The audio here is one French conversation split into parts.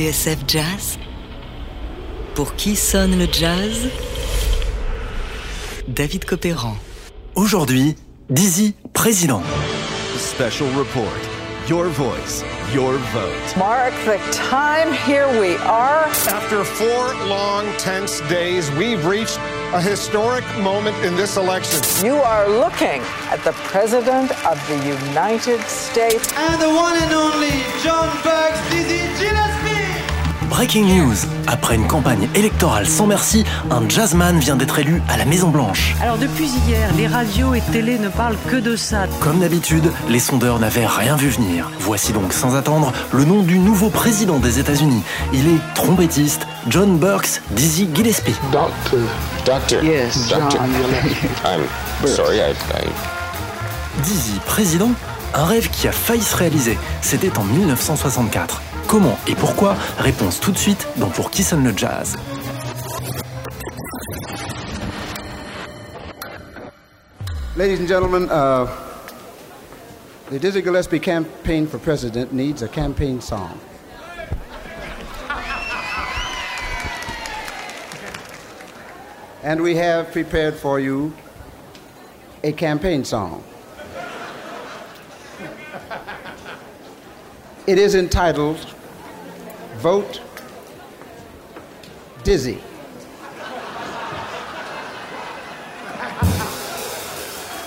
TSF Jazz Pour qui sonne le jazz? David Copéran. Aujourd'hui, Dizzy, président. Special report. Your voice, your vote. Mark the time, here we are. After four long, tense days, we've reached a historic moment in this election. You are looking at the President of the United States. And the one and only John Burks, Dizzy Gillespie. Breaking news. Après une campagne électorale sans merci, un jazzman vient d'être élu à la Maison Blanche. Alors depuis hier, les radios et télé ne parlent que de ça. Comme d'habitude, les sondeurs n'avaient rien vu venir. Voici donc sans attendre le nom du nouveau président des États-Unis. Il est trompettiste John Burks Dizzy Gillespie. Doctor. Doctor. Yes, Doctor. John I'm sorry, I, I... Dizzy président Un rêve qui a failli se réaliser. C'était en 1964. Comment et pourquoi Réponse tout de suite dans Pour qui sonne le jazz. Ladies and gentlemen, uh, the Dizzy Gillespie campaign for president needs a campaign song. And we have prepared for you a campaign song. It is entitled Vote Dizzy.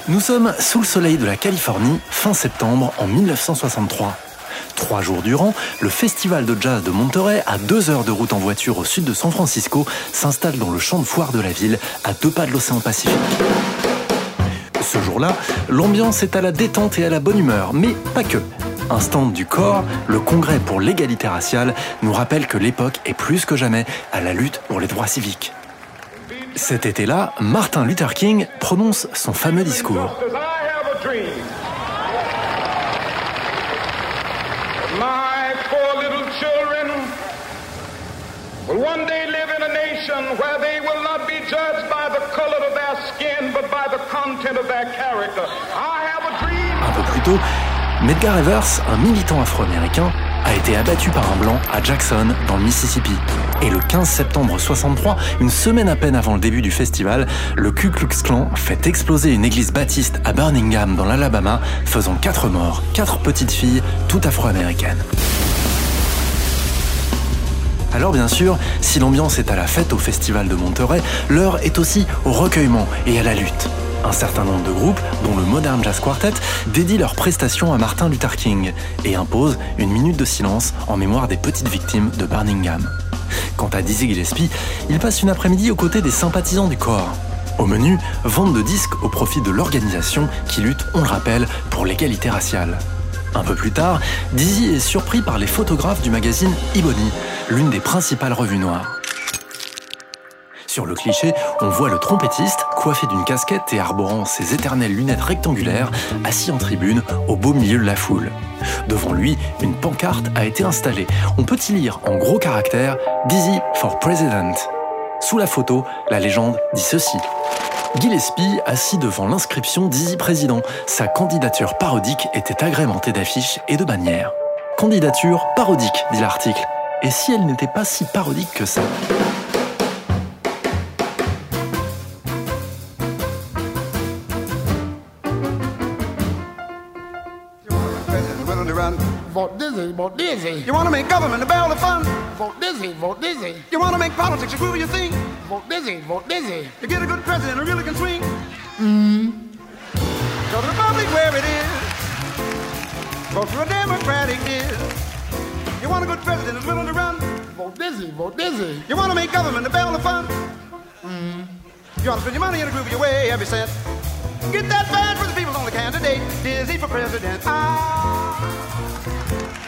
Nous sommes sous le soleil de la Californie, fin septembre en 1963. Trois jours durant, le festival de jazz de Monterey, à deux heures de route en voiture au sud de San Francisco, s'installe dans le champ de foire de la ville, à deux pas de l'océan Pacifique. Ce jour-là, l'ambiance est à la détente et à la bonne humeur, mais pas que. Un stand du corps, le congrès pour l'égalité raciale, nous rappelle que l'époque est plus que jamais à la lutte pour les droits civiques. Cet été-là, Martin Luther King prononce son fameux discours. Un peu plus tôt, Medgar Evers, un militant afro-américain, a été abattu par un blanc à Jackson, dans le Mississippi. Et le 15 septembre 63, une semaine à peine avant le début du festival, le Ku Klux Klan fait exploser une église baptiste à Birmingham, dans l'Alabama, faisant quatre morts, quatre petites filles, toutes afro-américaines. Alors bien sûr, si l'ambiance est à la fête au festival de Monterey, l'heure est aussi au recueillement et à la lutte. Un certain nombre de groupes, dont le Modern Jazz Quartet, dédient leurs prestations à Martin Luther King et imposent une minute de silence en mémoire des petites victimes de Birmingham. Quant à Dizzy Gillespie, il passe une après-midi aux côtés des sympathisants du corps. Au menu, vente de disques au profit de l'organisation qui lutte, on le rappelle, pour l'égalité raciale. Un peu plus tard, Dizzy est surpris par les photographes du magazine Ebony, l'une des principales revues noires. Sur le cliché, on voit le trompettiste, coiffé d'une casquette et arborant ses éternelles lunettes rectangulaires, assis en tribune, au beau milieu de la foule. Devant lui, une pancarte a été installée. On peut y lire en gros caractères Dizzy for President. Sous la photo, la légende dit ceci. Gillespie, assis devant l'inscription Dizzy Président, sa candidature parodique était agrémentée d'affiches et de bannières. Candidature parodique, dit l'article. Et si elle n'était pas si parodique que ça? Vote Dizzy. You want to make government a barrel of fun? Vote Dizzy, vote Dizzy. You want to make politics a groove of your thing? Vote Dizzy, vote Dizzy. You get a good president who really can swing? Mm. Go to the public where it is. Vote for a Democratic is. You want a good president who's willing to run? Vote Dizzy, vote Dizzy. You want to make government a barrel of fun? Mm. You want to spend your money in a groove of your way every cent? Get that bad for the people's only candidate. Dizzy for president. Ah.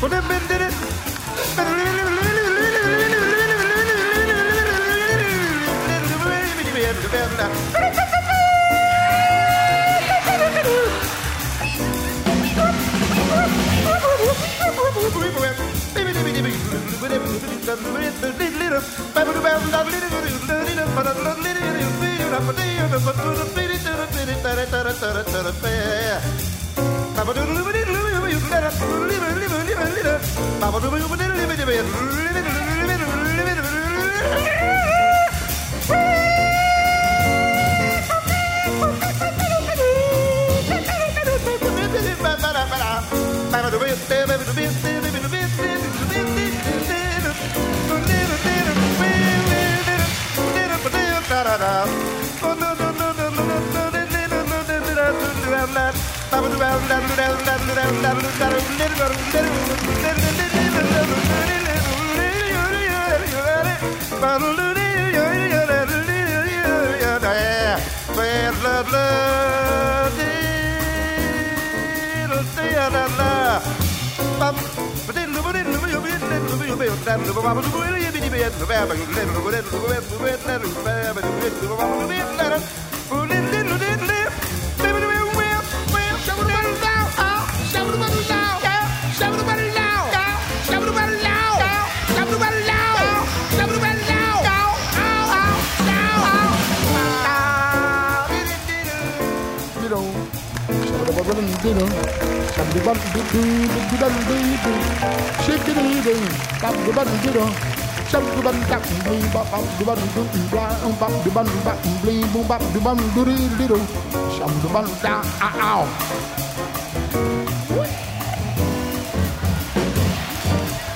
What tara tara tara Bye. Little,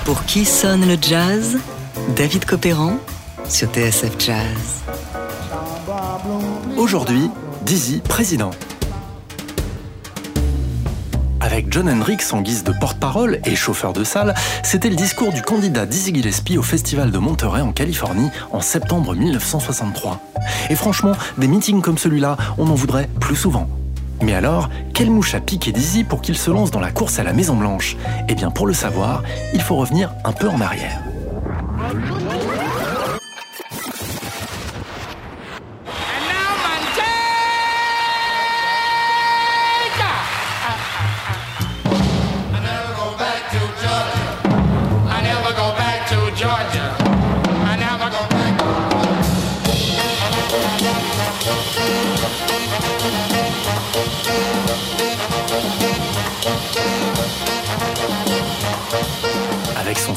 Pour qui sonne le jazz David Copéran sur TSF Jazz. Aujourd'hui, Dizzy président. Avec John Hendricks en guise de porte-parole et chauffeur de salle, c'était le discours du candidat Dizzy Gillespie au Festival de Monterey en Californie en septembre 1963. Et franchement, des meetings comme celui-là, on en voudrait plus souvent. Mais alors, quelle mouche a piqué Dizzy pour qu'il se lance dans la course à la Maison Blanche Eh bien, pour le savoir, il faut revenir un peu en arrière.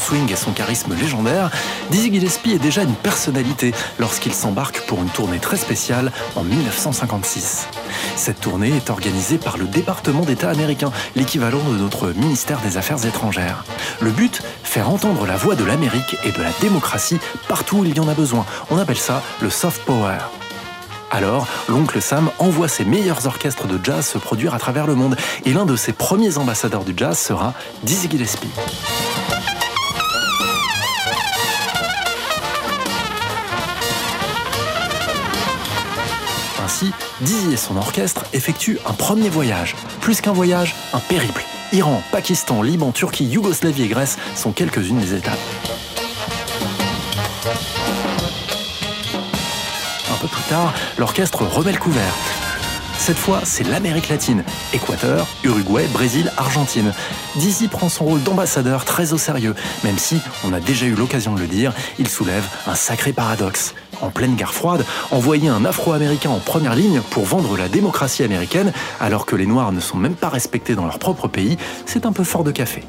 Swing et son charisme légendaire, Dizzy Gillespie est déjà une personnalité lorsqu'il s'embarque pour une tournée très spéciale en 1956. Cette tournée est organisée par le département d'État américain, l'équivalent de notre ministère des Affaires étrangères. Le but Faire entendre la voix de l'Amérique et de la démocratie partout où il y en a besoin. On appelle ça le soft power. Alors, l'oncle Sam envoie ses meilleurs orchestres de jazz se produire à travers le monde, et l'un de ses premiers ambassadeurs du jazz sera Dizzy Gillespie. Dizzy et son orchestre effectuent un premier voyage. Plus qu'un voyage, un périple. Iran, Pakistan, Liban, Turquie, Yougoslavie et Grèce sont quelques-unes des étapes. Un peu plus tard, l'orchestre remet le couvert. Cette fois, c'est l'Amérique latine. Équateur, Uruguay, Brésil, Argentine. Dizzy prend son rôle d'ambassadeur très au sérieux, même si, on a déjà eu l'occasion de le dire, il soulève un sacré paradoxe. En pleine guerre froide, envoyer un Afro-Américain en première ligne pour vendre la démocratie américaine, alors que les Noirs ne sont même pas respectés dans leur propre pays, c'est un peu fort de café.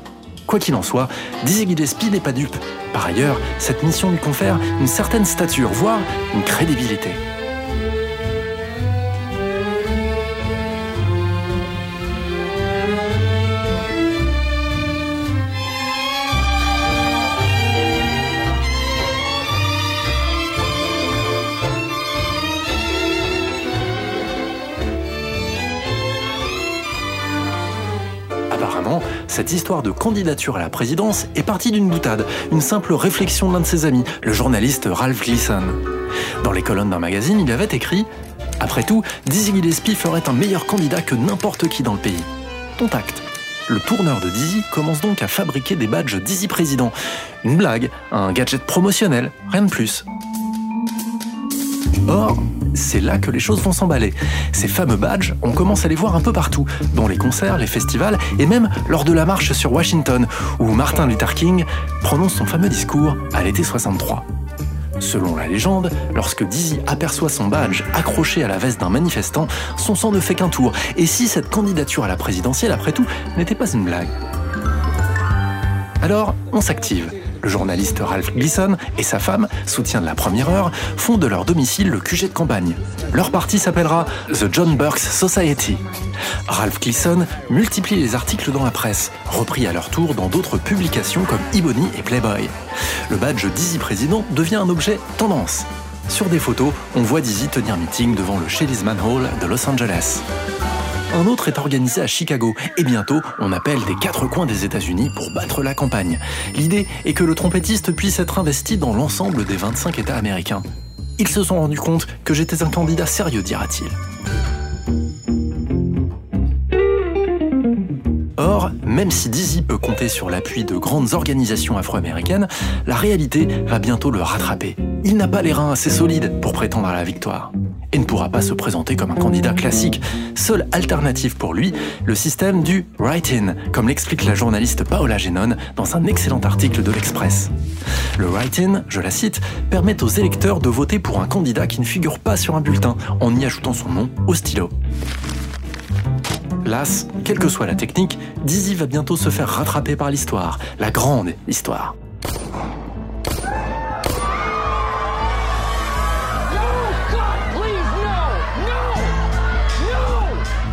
Quoi qu'il en soit, Dizzy Gillespie n'est pas dupe. Par ailleurs, cette mission lui confère une certaine stature, voire une crédibilité. Cette histoire de candidature à la présidence est partie d'une boutade, une simple réflexion d'un de ses amis, le journaliste Ralph Gleason. Dans les colonnes d'un magazine, il avait écrit Après tout, Dizzy Gillespie ferait un meilleur candidat que n'importe qui dans le pays. Contact. Le tourneur de Dizzy commence donc à fabriquer des badges Dizzy Président. Une blague, un gadget promotionnel, rien de plus. Or, c'est là que les choses vont s'emballer. Ces fameux badges, on commence à les voir un peu partout, dans les concerts, les festivals et même lors de la marche sur Washington, où Martin Luther King prononce son fameux discours à l'été 63. Selon la légende, lorsque Dizzy aperçoit son badge accroché à la veste d'un manifestant, son sang ne fait qu'un tour. Et si cette candidature à la présidentielle, après tout, n'était pas une blague? Alors, on s'active. Le journaliste Ralph Gleason et sa femme, soutien de la première heure, font de leur domicile le QG de campagne. Leur parti s'appellera The John Burks Society. Ralph Gleason multiplie les articles dans la presse, repris à leur tour dans d'autres publications comme Ebony et Playboy. Le badge Dizzy Président devient un objet tendance. Sur des photos, on voit Dizzy tenir meeting devant le Shelley's Hall de Los Angeles. Un autre est organisé à Chicago et bientôt on appelle des quatre coins des États-Unis pour battre la campagne. L'idée est que le trompettiste puisse être investi dans l'ensemble des 25 États américains. Ils se sont rendus compte que j'étais un candidat sérieux, dira-t-il. Même si Dizzy peut compter sur l'appui de grandes organisations afro-américaines, la réalité va bientôt le rattraper. Il n'a pas les reins assez solides pour prétendre à la victoire et ne pourra pas se présenter comme un candidat classique. Seule alternative pour lui, le système du write-in, comme l'explique la journaliste Paola Genon dans un excellent article de l'Express. Le write-in, je la cite, permet aux électeurs de voter pour un candidat qui ne figure pas sur un bulletin en y ajoutant son nom au stylo. Las, quelle que soit la technique, Dizzy va bientôt se faire rattraper par l'histoire, la grande histoire.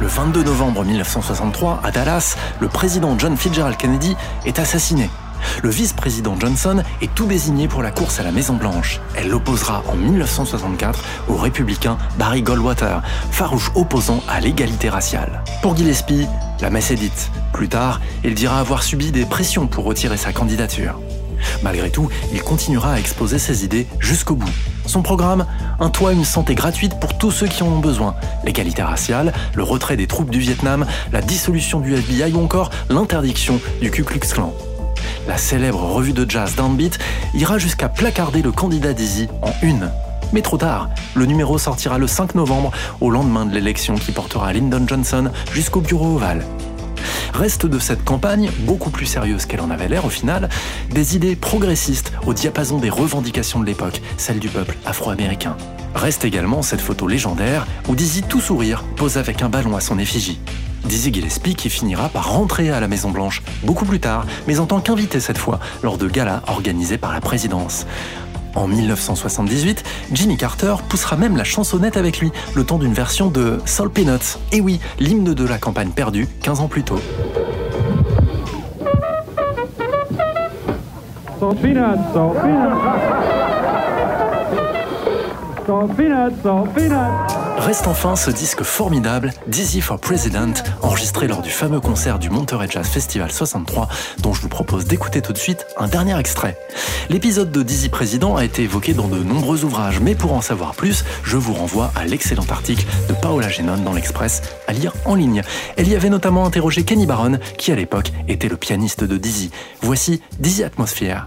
Le 22 novembre 1963, à Dallas, le président John Fitzgerald Kennedy est assassiné. Le vice-président Johnson est tout désigné pour la course à la Maison-Blanche. Elle l'opposera en 1964 au républicain Barry Goldwater, farouche opposant à l'égalité raciale. Pour Gillespie, la messe est dite. Plus tard, il dira avoir subi des pressions pour retirer sa candidature. Malgré tout, il continuera à exposer ses idées jusqu'au bout. Son programme Un toit, une santé gratuite pour tous ceux qui en ont besoin, l'égalité raciale, le retrait des troupes du Vietnam, la dissolution du FBI ou encore l'interdiction du Ku Klux Klan. La célèbre revue de jazz Downbeat ira jusqu'à placarder le candidat Dizzy en une. Mais trop tard, le numéro sortira le 5 novembre, au lendemain de l'élection qui portera Lyndon Johnson jusqu'au bureau ovale. Reste de cette campagne, beaucoup plus sérieuse qu'elle en avait l'air au final, des idées progressistes au diapason des revendications de l'époque, celles du peuple afro-américain. Reste également cette photo légendaire où Dizzy tout sourire pose avec un ballon à son effigie. Dizzy Gillespie qui finira par rentrer à la Maison Blanche beaucoup plus tard, mais en tant qu'invité cette fois, lors de galas organisés par la présidence. En 1978, Jimmy Carter poussera même la chansonnette avec lui, le temps d'une version de Soul Peanuts. Et oui, l'hymne de la campagne perdue 15 ans plus tôt. Soul Peanuts, Soul Peanuts. Soul Peanuts, Soul Peanuts. Reste enfin ce disque formidable, Dizzy for President, enregistré lors du fameux concert du Monterey Jazz Festival 63, dont je vous propose d'écouter tout de suite un dernier extrait. L'épisode de Dizzy Président a été évoqué dans de nombreux ouvrages, mais pour en savoir plus, je vous renvoie à l'excellent article de Paola Genon dans l'Express, à lire en ligne. Elle y avait notamment interrogé Kenny Barron, qui à l'époque était le pianiste de Dizzy. Voici Dizzy Atmosphere.